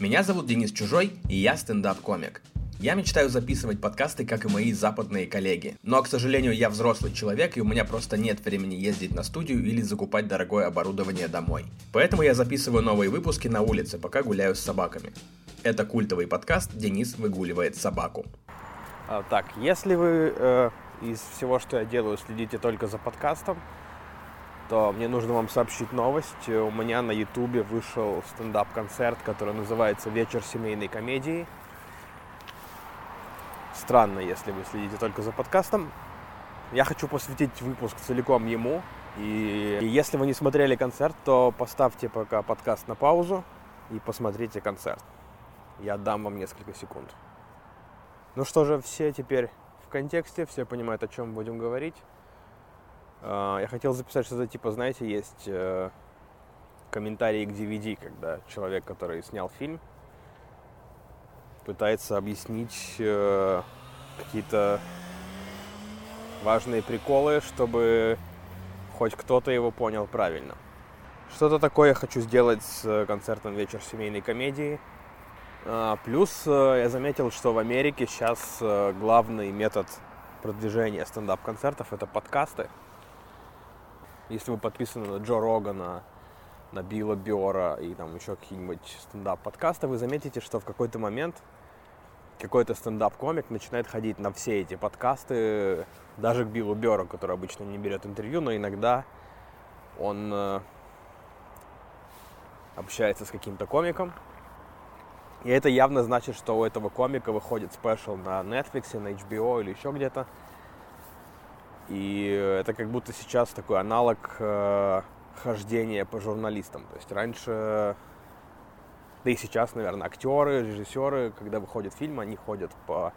Меня зовут Денис Чужой, и я стендап-комик. Я мечтаю записывать подкасты, как и мои западные коллеги. Но, к сожалению, я взрослый человек, и у меня просто нет времени ездить на студию или закупать дорогое оборудование домой. Поэтому я записываю новые выпуски на улице, пока гуляю с собаками. Это культовый подкаст «Денис выгуливает собаку». А, так, если вы э, из всего, что я делаю, следите только за подкастом, то мне нужно вам сообщить новость. У меня на ютубе вышел стендап-концерт, который называется «Вечер семейной комедии». Странно, если вы следите только за подкастом. Я хочу посвятить выпуск целиком ему. И если вы не смотрели концерт, то поставьте пока подкаст на паузу и посмотрите концерт. Я дам вам несколько секунд. Ну что же, все теперь в контексте, все понимают, о чем будем говорить. А, я хотел записать что-то типа, знаете, есть э, комментарии к DVD, когда человек, который снял фильм, пытается объяснить э, какие-то важные приколы, чтобы хоть кто-то его понял правильно. Что-то такое я хочу сделать с концертом «Вечер семейной комедии». А, плюс э, я заметил, что в Америке сейчас э, главный метод продвижения стендап-концертов – это подкасты. Если вы подписаны на Джо Рогана, на Билла Биора и там еще какие-нибудь стендап-подкасты, вы заметите, что в какой-то момент какой-то стендап-комик начинает ходить на все эти подкасты, даже к Биллу Биору, который обычно не берет интервью, но иногда он э, общается с каким-то комиком, и это явно значит, что у этого комика выходит спешл на Netflix, на HBO или еще где-то. И это как будто сейчас такой аналог э, хождения по журналистам. То есть раньше, да и сейчас, наверное, актеры, режиссеры, когда выходит фильм, они ходят по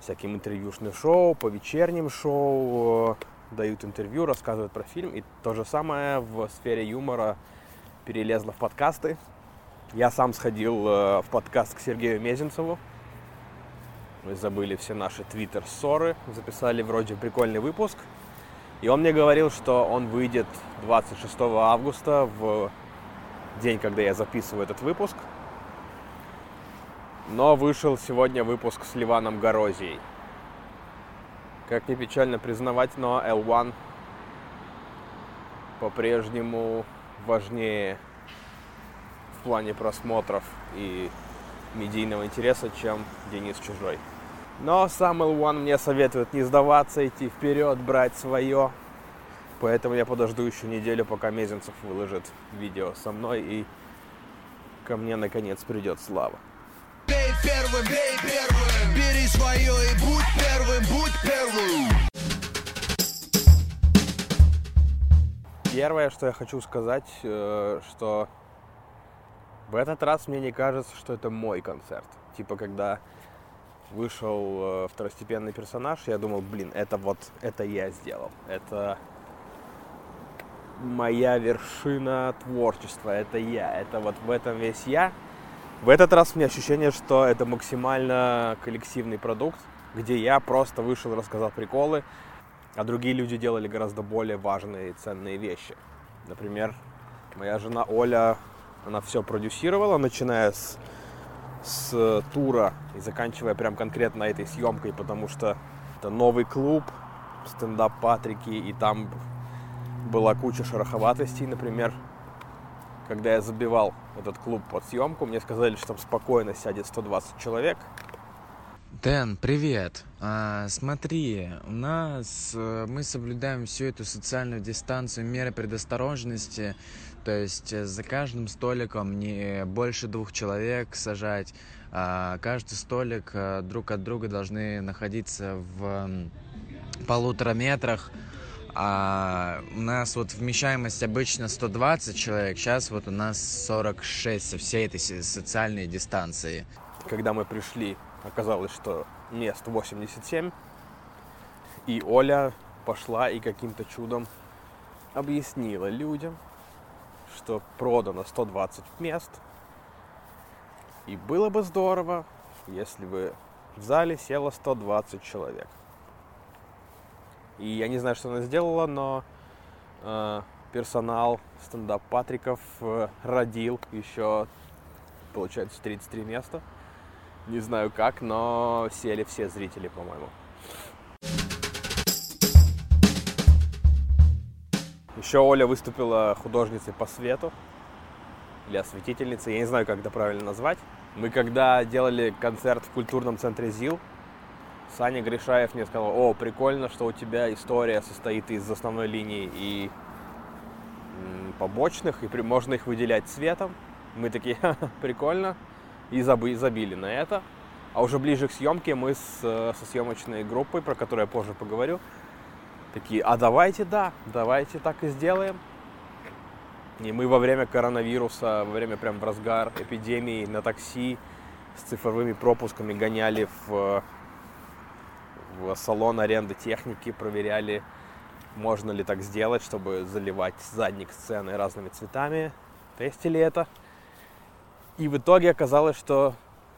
всяким интервьюшным шоу, по вечерним шоу, э, дают интервью, рассказывают про фильм. И то же самое в сфере юмора перелезло в подкасты. Я сам сходил э, в подкаст к Сергею Мезенцеву. Мы забыли все наши твиттер-ссоры, записали вроде прикольный выпуск. И он мне говорил, что он выйдет 26 августа, в день, когда я записываю этот выпуск. Но вышел сегодня выпуск с Ливаном Горозией. Как не печально признавать, но L1 по-прежнему важнее в плане просмотров и медийного интереса, чем Денис Чужой. Но сам L1 мне советует не сдаваться, идти вперед, брать свое. Поэтому я подожду еще неделю, пока Мезенцев выложит видео со мной и ко мне наконец придет слава. Бей первым, бей первым, бери свое и будь первым, будь первым. Первое, что я хочу сказать, э, что в этот раз мне не кажется, что это мой концерт. Типа, когда вышел э, второстепенный персонаж, я думал, блин, это вот, это я сделал. Это моя вершина творчества, это я, это вот в этом весь я. В этот раз у меня ощущение, что это максимально коллективный продукт, где я просто вышел, рассказал приколы, а другие люди делали гораздо более важные и ценные вещи. Например, моя жена Оля она все продюсировала, начиная с, с тура и заканчивая прям конкретно этой съемкой, потому что это новый клуб, стендап Патрики, и там была куча шероховатостей, например, когда я забивал этот клуб под съемку, мне сказали, что там спокойно сядет 120 человек, Дэн, привет. А, смотри, у нас э, мы соблюдаем всю эту социальную дистанцию, меры предосторожности. То есть э, за каждым столиком не больше двух человек сажать. А каждый столик э, друг от друга должны находиться в полутора метрах. А у нас вот вмещаемость обычно 120 человек, сейчас вот у нас 46 со всей этой социальной дистанции. Когда мы пришли Оказалось, что мест 87. И Оля пошла и каким-то чудом объяснила людям, что продано 120 мест. И было бы здорово, если бы в зале село 120 человек. И я не знаю, что она сделала, но э, персонал стендап Патриков э, родил еще получается 33 места. Не знаю как, но сели все зрители, по-моему. Еще Оля выступила художницей по свету или осветительницей, я не знаю, как это правильно назвать. Мы когда делали концерт в культурном центре ЗИЛ, Саня Гришаев мне сказал, о, прикольно, что у тебя история состоит из основной линии и побочных, и можно их выделять цветом. Мы такие, прикольно, и забили на это. А уже ближе к съемке мы с, со съемочной группой, про которую я позже поговорю, такие, а давайте, да, давайте так и сделаем. И мы во время коронавируса, во время прям в разгар эпидемии на такси с цифровыми пропусками гоняли в в салон аренды техники, проверяли, можно ли так сделать, чтобы заливать задник сцены разными цветами, тестили это. И в итоге оказалось, что,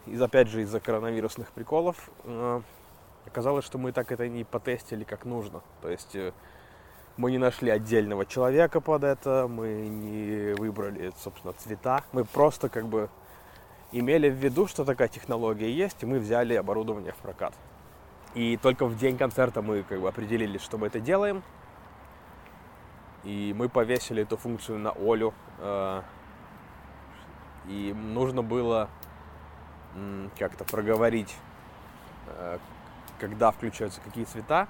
из, опять же, из-за коронавирусных приколов, э, оказалось, что мы так это не потестили как нужно. То есть э, мы не нашли отдельного человека под это, мы не выбрали, собственно, цвета. Мы просто как бы имели в виду, что такая технология есть, и мы взяли оборудование в прокат. И только в день концерта мы как бы определились, что мы это делаем. И мы повесили эту функцию на Олю. И нужно было как-то проговорить, э, когда включаются какие цвета.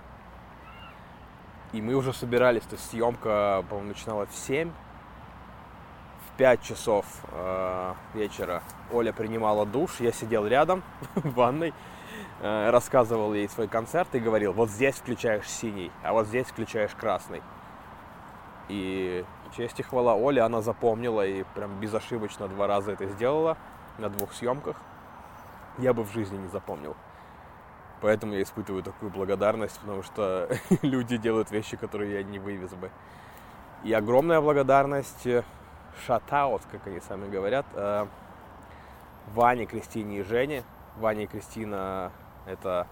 И мы уже собирались, то есть съемка, по-моему, начиналась в 7. В 5 часов э, вечера Оля принимала душ, я сидел рядом в ванной Э, рассказывал ей свой концерт и говорил, вот здесь включаешь синий, а вот здесь включаешь красный. И честь и хвала Оле, она запомнила и прям безошибочно два раза это сделала на двух съемках. Я бы в жизни не запомнил. Поэтому я испытываю такую благодарность, потому что люди делают вещи, которые я не вывез бы. И огромная благодарность, шатаут, э, как они сами говорят, э, Ване, Кристине и Жене. Ваня и Кристина это,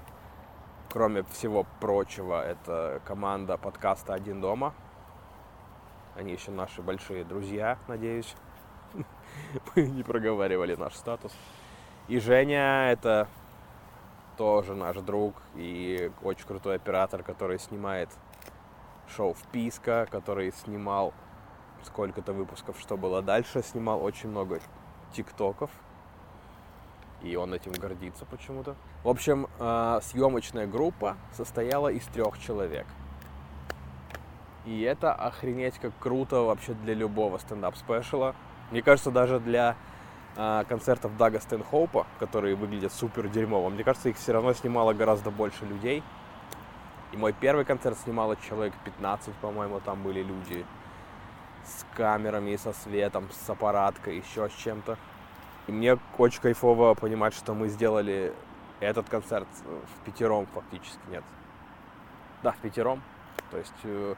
кроме всего прочего, это команда подкаста «Один дома». Они еще наши большие друзья, надеюсь. Мы не проговаривали наш статус. И Женя — это тоже наш друг и очень крутой оператор, который снимает шоу «Вписка», который снимал сколько-то выпусков «Что было дальше», снимал очень много тиктоков, и он этим гордится почему-то. В общем, э, съемочная группа состояла из трех человек. И это охренеть как круто вообще для любого стендап-спешала. Мне кажется, даже для э, концертов Дага Стэнхоупа, которые выглядят супер дерьмово, мне кажется, их все равно снимало гораздо больше людей. И мой первый концерт снимало человек 15, по-моему, там были люди с камерами, со светом, с аппараткой, еще с чем-то. И мне очень кайфово понимать, что мы сделали этот концерт в пятером фактически, нет. Да, в пятером. То есть э,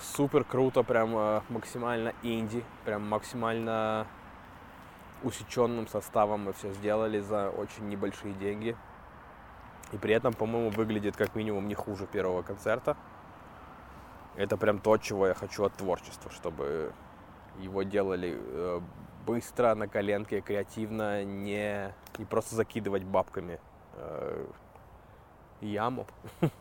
супер круто, прям э, максимально инди, прям максимально усеченным составом мы все сделали за очень небольшие деньги. И при этом, по-моему, выглядит как минимум не хуже первого концерта. Это прям то, чего я хочу от творчества, чтобы его делали э, быстро, на коленке, креативно, не, не просто закидывать бабками э, яму.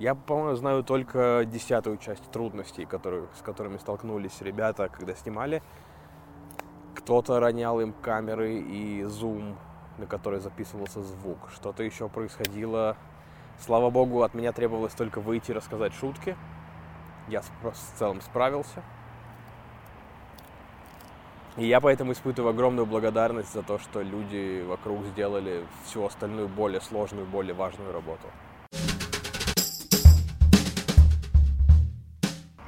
Я, по-моему, знаю только десятую часть трудностей, которые, с которыми столкнулись ребята, когда снимали. Кто-то ронял им камеры и зум, на который записывался звук. Что-то еще происходило. Слава богу, от меня требовалось только выйти и рассказать шутки я в целом справился. И я поэтому испытываю огромную благодарность за то, что люди вокруг сделали всю остальную более сложную, более важную работу.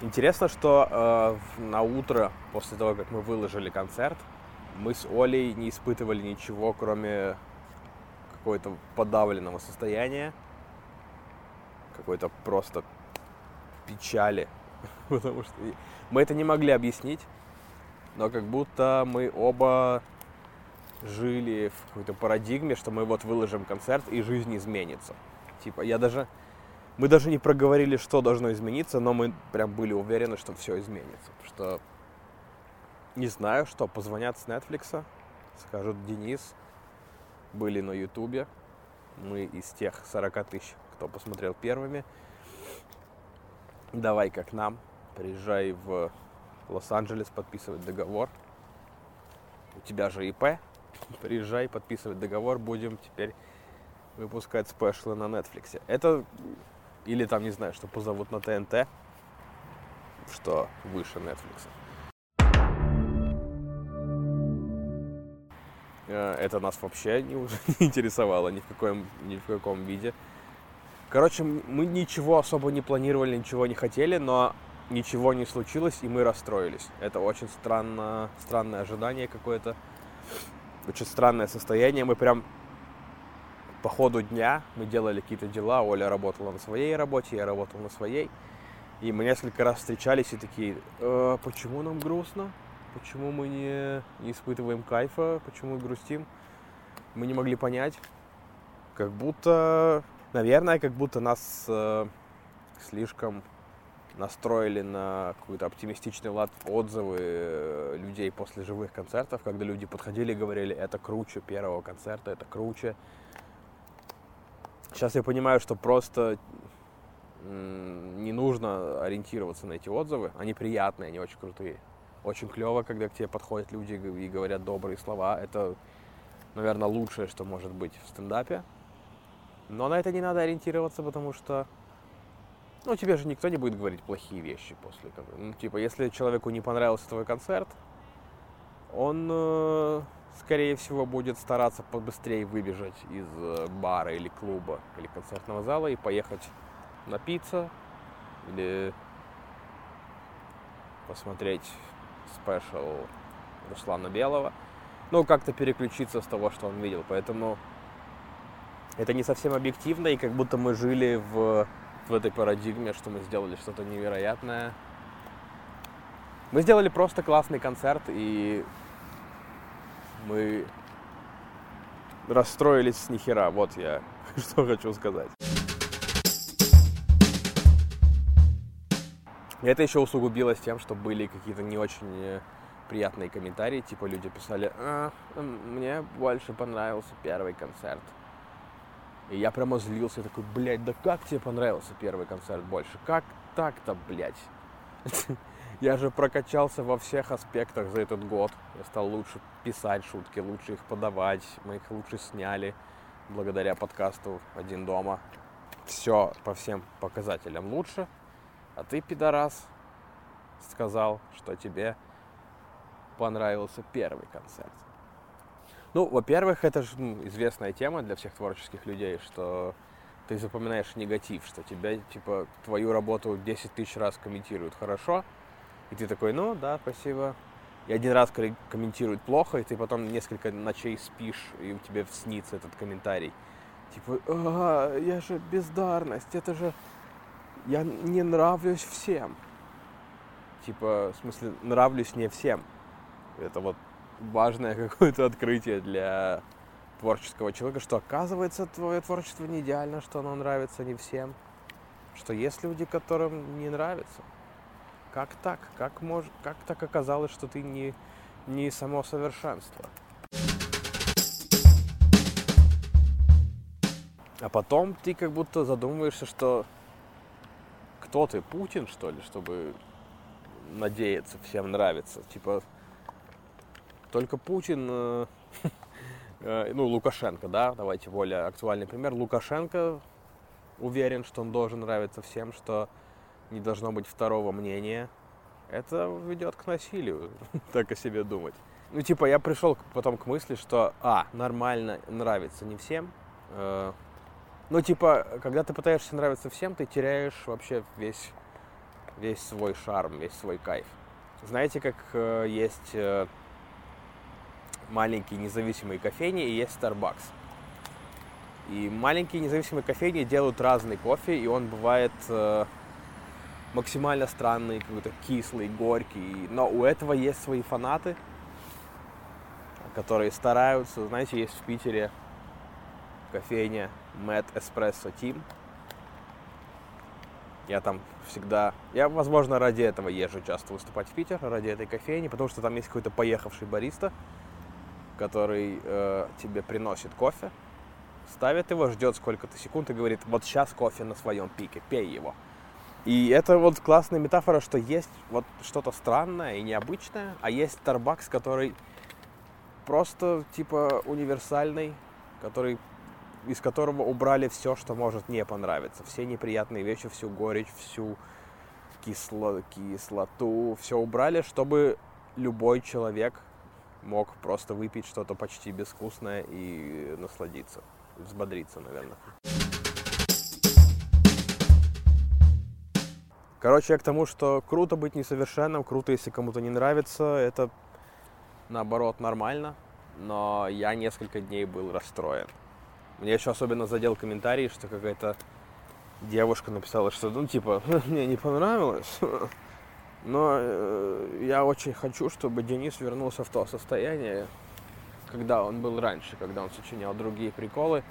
Интересно, что э, на утро после того, как мы выложили концерт, мы с Олей не испытывали ничего, кроме какого-то подавленного состояния, какой-то просто печали, потому что мы это не могли объяснить, но как будто мы оба жили в какой-то парадигме, что мы вот выложим концерт и жизнь изменится. Типа, я даже, мы даже не проговорили, что должно измениться, но мы прям были уверены, что все изменится. Что Не знаю, что, позвонят с Netflix, скажут, Денис, были на Ютубе, мы из тех 40 тысяч, кто посмотрел первыми, давай как нам, приезжай в Лос-Анджелес подписывать договор. У тебя же ИП, приезжай подписывать договор, будем теперь выпускать спешлы на Netflix. Это или там, не знаю, что позовут на ТНТ, что выше Netflix. Э, это нас вообще не, уже не интересовало ни в, каком, ни в каком виде. Короче, мы ничего особо не планировали, ничего не хотели, но ничего не случилось, и мы расстроились. Это очень странно, странное ожидание какое-то, очень странное состояние. Мы прям по ходу дня мы делали какие-то дела, Оля работала на своей работе, я работал на своей. И мы несколько раз встречались и такие, э, почему нам грустно? Почему мы не, не испытываем кайфа? Почему грустим? Мы не могли понять. Как будто, наверное, как будто нас э, слишком настроили на какой-то оптимистичный лад отзывы э, людей после живых концертов, когда люди подходили и говорили, это круче первого концерта, это круче. Сейчас я понимаю, что просто не нужно ориентироваться на эти отзывы. Они приятные, они очень крутые. Очень клево, когда к тебе подходят люди и говорят добрые слова. Это, наверное, лучшее, что может быть в стендапе. Но на это не надо ориентироваться, потому что ну, тебе же никто не будет говорить плохие вещи после. Ну, типа, если человеку не понравился твой концерт, он, э, скорее всего, будет стараться побыстрее выбежать из э, бара или клуба или концертного зала и поехать напиться или посмотреть спешл Руслана Белого. Ну, как-то переключиться с того, что он видел. Поэтому это не совсем объективно, и как будто мы жили в в этой парадигме, что мы сделали что-то невероятное. Мы сделали просто классный концерт, и мы расстроились с нихера. Вот я что хочу сказать. Это еще усугубилось тем, что были какие-то не очень приятные комментарии, типа люди писали, а, мне больше понравился первый концерт. И я прямо злился, я такой, блядь, да как тебе понравился первый концерт больше? Как так-то, блядь? Я же прокачался во всех аспектах за этот год. Я стал лучше писать шутки, лучше их подавать. Мы их лучше сняли благодаря подкасту «Один дома». Все по всем показателям лучше. А ты, пидорас, сказал, что тебе понравился первый концерт. Ну, во-первых, это же ну, известная тема для всех творческих людей, что ты запоминаешь негатив, что тебя, типа, твою работу 10 тысяч раз комментируют хорошо, и ты такой, ну, да, спасибо. И один раз комментируют плохо, и ты потом несколько ночей спишь, и у тебя снится этот комментарий. Типа, а, я же бездарность, это же... Я не нравлюсь всем. Типа, в смысле, нравлюсь не всем. Это вот важное какое-то открытие для творческого человека, что оказывается твое творчество не идеально, что оно нравится не всем, что есть люди, которым не нравится. Как так? Как, мож... как так оказалось, что ты не, не само совершенство? А потом ты как будто задумываешься, что кто ты, Путин, что ли, чтобы надеяться всем нравится. Типа, только Путин, э, э, ну, Лукашенко, да, давайте более актуальный пример. Лукашенко уверен, что он должен нравиться всем, что не должно быть второго мнения. Это ведет к насилию, так о себе думать. Ну, типа, я пришел потом к мысли, что, а, нормально нравится не всем. Э, ну, типа, когда ты пытаешься нравиться всем, ты теряешь вообще весь, весь свой шарм, весь свой кайф. Знаете, как есть маленькие независимые кофейни и есть Starbucks. И маленькие независимые кофейни делают разный кофе, и он бывает э, максимально странный, какой-то кислый, горький. Но у этого есть свои фанаты, которые стараются. Знаете, есть в Питере кофейня Mad Espresso Team. Я там всегда... Я, возможно, ради этого езжу часто выступать в Питер, ради этой кофейни, потому что там есть какой-то поехавший бариста, который э, тебе приносит кофе, ставит его, ждет сколько-то секунд и говорит, вот сейчас кофе на своем пике, пей его. И это вот классная метафора, что есть вот что-то странное и необычное, а есть Starbucks, который просто типа универсальный, который из которого убрали все, что может не понравиться. Все неприятные вещи, всю горечь, всю кисло, кислоту, все убрали, чтобы любой человек мог просто выпить что-то почти безвкусное и насладиться, взбодриться, наверное. Короче, я к тому, что круто быть несовершенным, круто, если кому-то не нравится, это наоборот нормально, но я несколько дней был расстроен. Мне еще особенно задел комментарий, что какая-то девушка написала, что, ну, типа, мне не понравилось, но э, я очень хочу, чтобы Денис вернулся в то состояние, когда он был раньше, когда он сочинял другие приколы.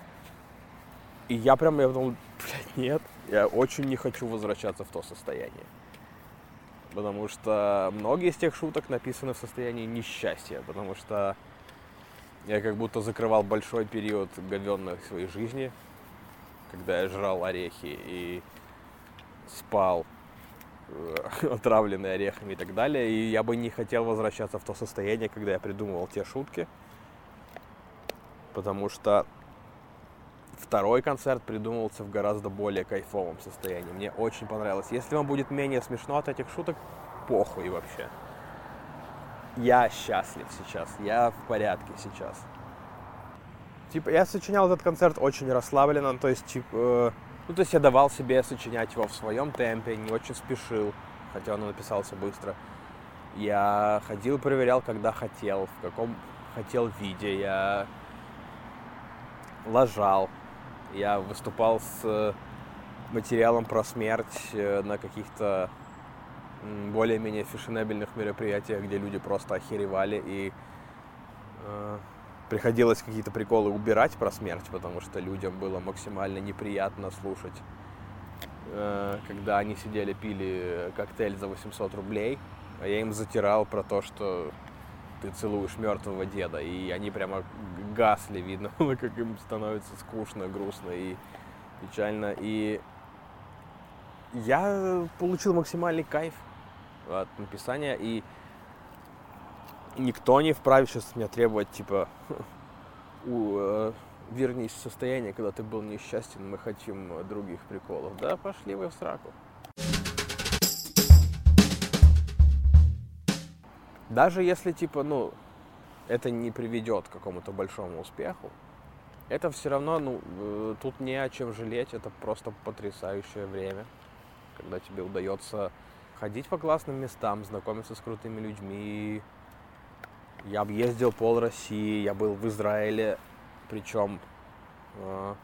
И я прям, я подумал, блядь, нет, я очень не хочу возвращаться в то состояние. Потому что многие из тех шуток написаны в состоянии несчастья, потому что я как будто закрывал большой период говенной своей жизни, когда я жрал орехи и спал э, отравленный орехами и так далее. И я бы не хотел возвращаться в то состояние, когда я придумывал те шутки. Потому что второй концерт придумывался в гораздо более кайфовом состоянии. Мне очень понравилось. Если вам будет менее смешно от этих шуток, похуй вообще я счастлив сейчас, я в порядке сейчас. Типа, я сочинял этот концерт очень расслабленно, то есть, типа, э, ну, то есть я давал себе сочинять его в своем темпе, не очень спешил, хотя он написался быстро. Я ходил, проверял, когда хотел, в каком хотел виде, я ложал, я выступал с материалом про смерть э, на каких-то более-менее фешенебельных мероприятиях, где люди просто охеревали и э, приходилось какие-то приколы убирать про смерть, потому что людям было максимально неприятно слушать, э, когда они сидели, пили коктейль за 800 рублей, а я им затирал про то, что ты целуешь мертвого деда, и они прямо гасли, видно как им становится скучно, грустно и печально, и я получил максимальный кайф от написания, и никто не вправе сейчас меня требовать, типа, у, э, вернись в состояние, когда ты был несчастен, мы хотим других приколов. Да, пошли вы в сраку. Даже если, типа, ну, это не приведет к какому-то большому успеху, это все равно, ну, э, тут не о чем жалеть, это просто потрясающее время, когда тебе удается ходить по классным местам, знакомиться с крутыми людьми. Я объездил пол России, я был в Израиле, причем э,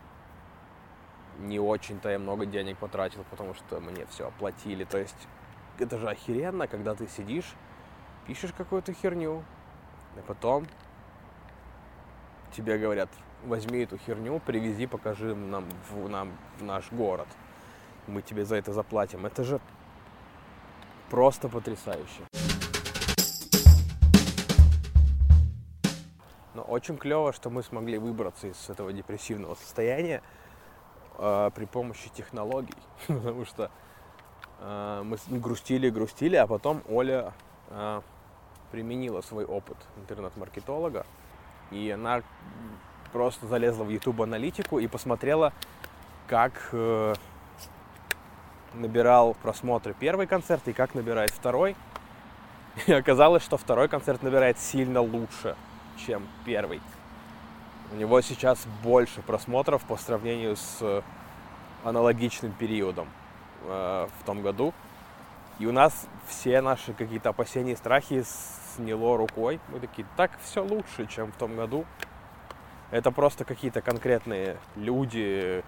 не очень-то я много денег потратил, потому что мне все оплатили. То есть это же охеренно, когда ты сидишь, пишешь какую-то херню, и потом тебе говорят, возьми эту херню, привези, покажи нам в, нам в наш город. Мы тебе за это заплатим. Это же просто потрясающе. Но очень клево, что мы смогли выбраться из этого депрессивного состояния э, при помощи технологий. Потому что э, мы грустили, грустили, а потом Оля э, применила свой опыт интернет-маркетолога. И она просто залезла в YouTube аналитику и посмотрела, как э, набирал просмотры первый концерт и как набирает второй. И оказалось, что второй концерт набирает сильно лучше, чем первый. У него сейчас больше просмотров по сравнению с аналогичным периодом э, в том году. И у нас все наши какие-то опасения и страхи сняло рукой. Мы такие, так все лучше, чем в том году. Это просто какие-то конкретные люди,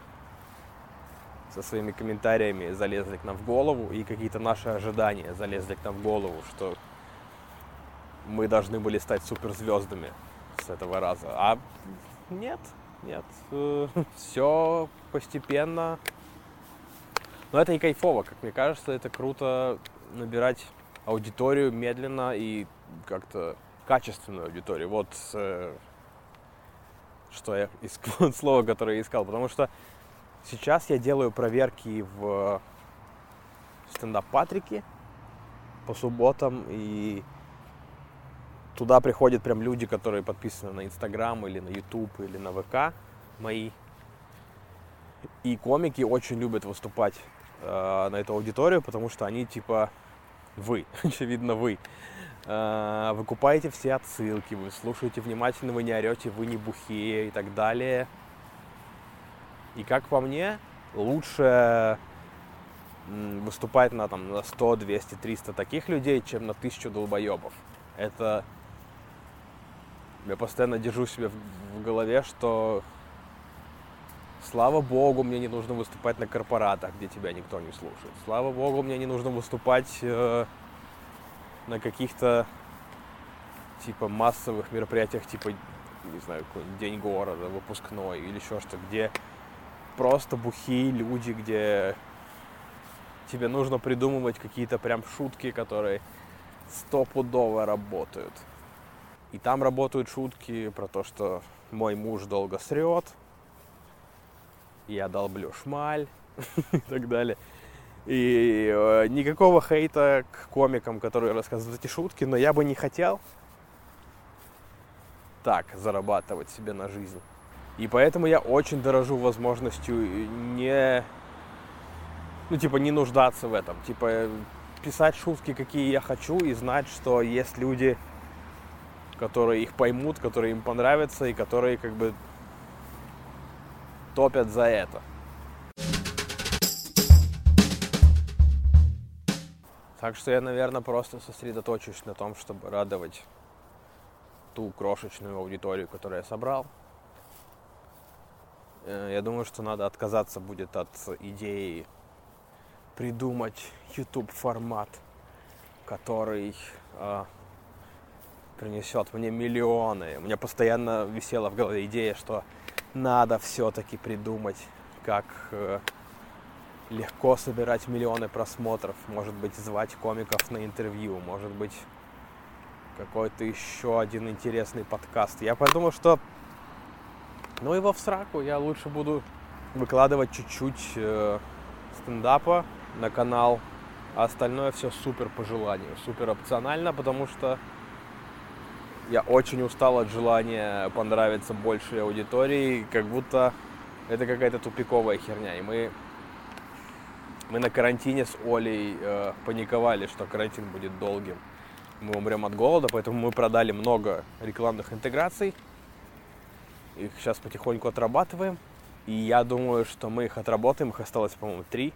со своими комментариями залезли к нам в голову, и какие-то наши ожидания залезли к нам в голову, что мы должны были стать суперзвездами с этого раза. А нет, нет. Все постепенно Но это и кайфово, как мне кажется, это круто набирать аудиторию медленно и как-то качественную аудиторию. Вот э, что я искал, слово, которое я искал. Потому что сейчас я делаю проверки в стендап Патрике по субботам, и туда приходят прям люди, которые подписаны на Инстаграм или на Ютуб или на ВК мои. И комики очень любят выступать э, на эту аудиторию, потому что они типа вы, очевидно вы. Э, вы купаете все отсылки, вы слушаете внимательно, вы не орете, вы не бухие и так далее. И как по мне, лучше выступать на, там, на 100, 200, 300 таких людей, чем на тысячу долбоебов. Это... Я постоянно держу себе в, голове, что слава богу, мне не нужно выступать на корпоратах, где тебя никто не слушает. Слава богу, мне не нужно выступать э, на каких-то типа массовых мероприятиях, типа, не знаю, День города, выпускной или еще что, где просто бухие люди, где тебе нужно придумывать какие-то прям шутки, которые стопудово работают. И там работают шутки про то, что мой муж долго срет, я долблю шмаль и так далее. И э, никакого хейта к комикам, которые рассказывают эти шутки, но я бы не хотел так зарабатывать себе на жизнь. И поэтому я очень дорожу возможностью не, ну, типа, не нуждаться в этом. Типа, писать шутки, какие я хочу, и знать, что есть люди, которые их поймут, которые им понравятся, и которые, как бы, топят за это. Так что я, наверное, просто сосредоточусь на том, чтобы радовать ту крошечную аудиторию, которую я собрал. Э, я думаю, что надо отказаться будет от идеи придумать YouTube формат, который э, принесет мне миллионы. У меня постоянно висела в голове идея, что надо все-таки придумать, как э, легко собирать миллионы просмотров, может быть, звать комиков на интервью, может быть, какой-то еще один интересный подкаст. Я подумал, что ну его в сраку, я лучше буду выкладывать чуть-чуть э, стендапа на канал, а остальное все супер по желанию, супер опционально, потому что я очень устал от желания понравиться большей аудитории, как будто это какая-то тупиковая херня. И мы мы на карантине с Олей э, паниковали, что карантин будет долгим. Мы умрем от голода, поэтому мы продали много рекламных интеграций. Их сейчас потихоньку отрабатываем. И я думаю, что мы их отработаем. Их осталось, по-моему, три.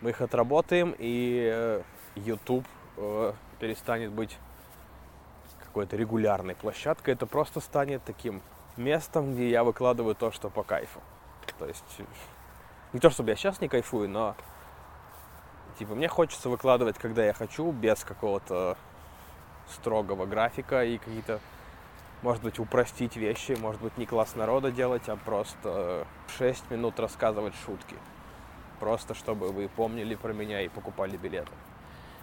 Мы их отработаем, и э, YouTube э, перестанет быть какой-то регулярной площадкой. Это просто станет таким местом, где я выкладываю то, что по кайфу. То есть не то, чтобы я сейчас не кайфую, но типа мне хочется выкладывать, когда я хочу, без какого-то строгого графика и какие-то, может быть, упростить вещи, может быть, не класс народа делать, а просто 6 минут рассказывать шутки. Просто чтобы вы помнили про меня и покупали билеты.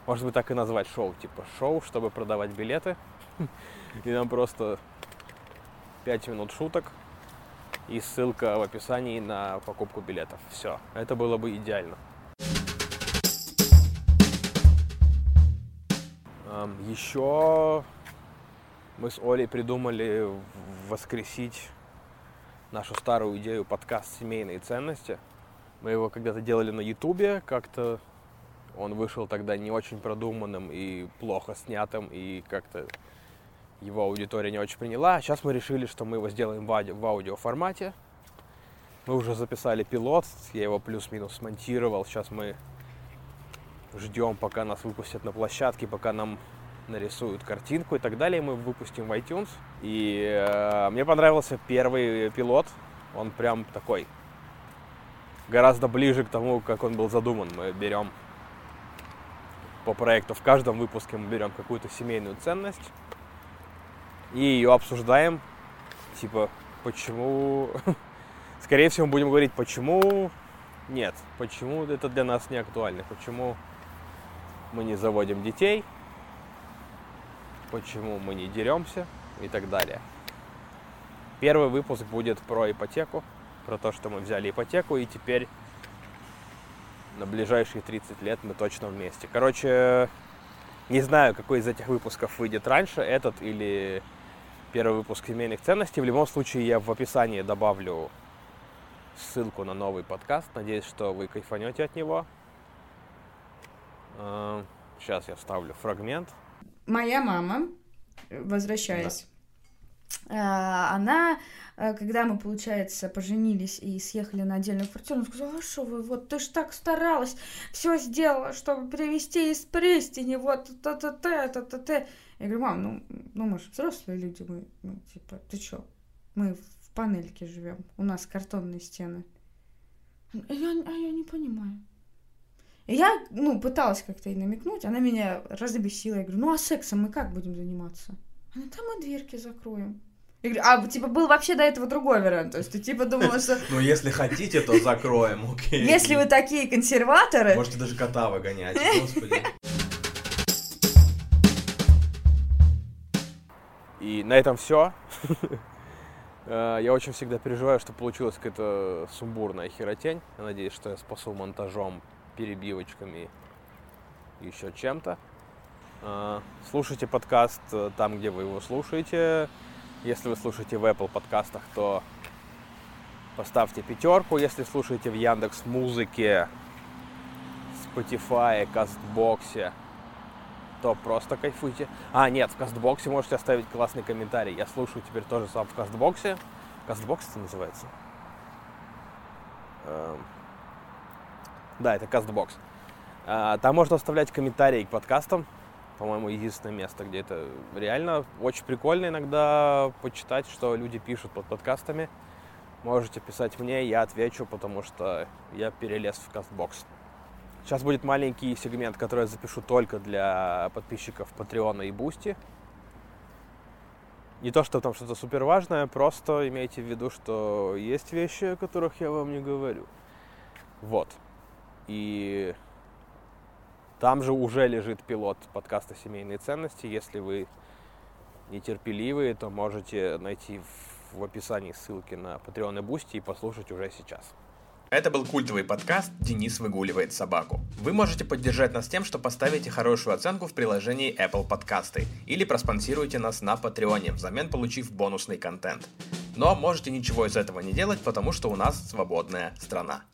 Может быть, так и назвать шоу, типа шоу, чтобы продавать билеты. И нам просто 5 минут шуток, и ссылка в описании на покупку билетов. Все, это было бы идеально. Еще мы с Олей придумали воскресить нашу старую идею подкаст «Семейные ценности». Мы его когда-то делали на Ютубе, как-то он вышел тогда не очень продуманным и плохо снятым, и как-то его аудитория не очень приняла. Сейчас мы решили, что мы его сделаем в, аудио, в аудиоформате. Мы уже записали пилот, я его плюс-минус смонтировал. Сейчас мы ждем, пока нас выпустят на площадке, пока нам нарисуют картинку и так далее. Мы выпустим в iTunes. И э, мне понравился первый пилот. Он прям такой гораздо ближе к тому, как он был задуман. Мы берем по проекту в каждом выпуске мы берем какую-то семейную ценность и ее обсуждаем. Типа, почему... Скорее всего, будем говорить, почему Нет, почему это для нас не актуально? Почему мы не заводим детей? Почему мы не деремся? И так далее. Первый выпуск будет про ипотеку, про то, что мы взяли ипотеку, и теперь на ближайшие 30 лет мы точно вместе. Короче, не знаю, какой из этих выпусков выйдет раньше, этот или первый выпуск семейных ценностей. В любом случае, я в описании добавлю ссылку на новый подкаст. Надеюсь, что вы кайфанете от него. Сейчас я вставлю фрагмент. Моя мама, возвращаясь. Она, э, когда мы, получается, поженились и съехали на отдельную квартиру, она сказала, а что вы, вот ты ж так старалась, все сделала, чтобы привезти из Пристини, вот та-та-та, та-та-та. Я говорю, мам, ну, ну мы же взрослые люди, мы, ну, типа, ты что, мы в панельке живем, у нас картонные стены. Я, а я не понимаю. И я, ну, пыталась как-то ей намекнуть, она меня разбесила. Я говорю, ну а сексом мы как будем заниматься? Она, там мы дверки закроем. Я говорю, а, типа, был вообще до этого другой вариант. То есть ты, типа, думала, что... Ну, если хотите, то закроем, окей. Если вы такие консерваторы... Можете даже кота выгонять, господи. И на этом все. Э, я очень всегда переживаю, что получилась какая-то сумбурная херотень. Я надеюсь, что я спасу монтажом, перебивочками и еще чем-то. Э, слушайте подкаст э, там, где вы его слушаете. Если вы слушаете в Apple подкастах, то поставьте пятерку. Если слушаете в Яндекс Музыке, Spotify, Кастбоксе, то просто кайфуйте. А, нет, в Кастбоксе можете оставить классный комментарий. Я слушаю теперь тоже сам в Кастбоксе. Castbox это называется? Эм... Да, это Castbox. А, там можно оставлять комментарии к подкастам. По-моему, единственное место, где это реально очень прикольно иногда почитать, что люди пишут под подкастами. Можете писать мне, я отвечу, потому что я перелез в Castbox. Сейчас будет маленький сегмент, который я запишу только для подписчиков Патреона и Boosty. Не то, что там что-то супер важное, просто имейте в виду, что есть вещи, о которых я вам не говорю. Вот. И там же уже лежит пилот подкаста «Семейные ценности». Если вы нетерпеливые, то можете найти в, описании ссылки на Patreon и Boosty и послушать уже сейчас. Это был культовый подкаст «Денис выгуливает собаку». Вы можете поддержать нас тем, что поставите хорошую оценку в приложении Apple Подкасты или проспонсируете нас на Патреоне, взамен получив бонусный контент. Но можете ничего из этого не делать, потому что у нас свободная страна.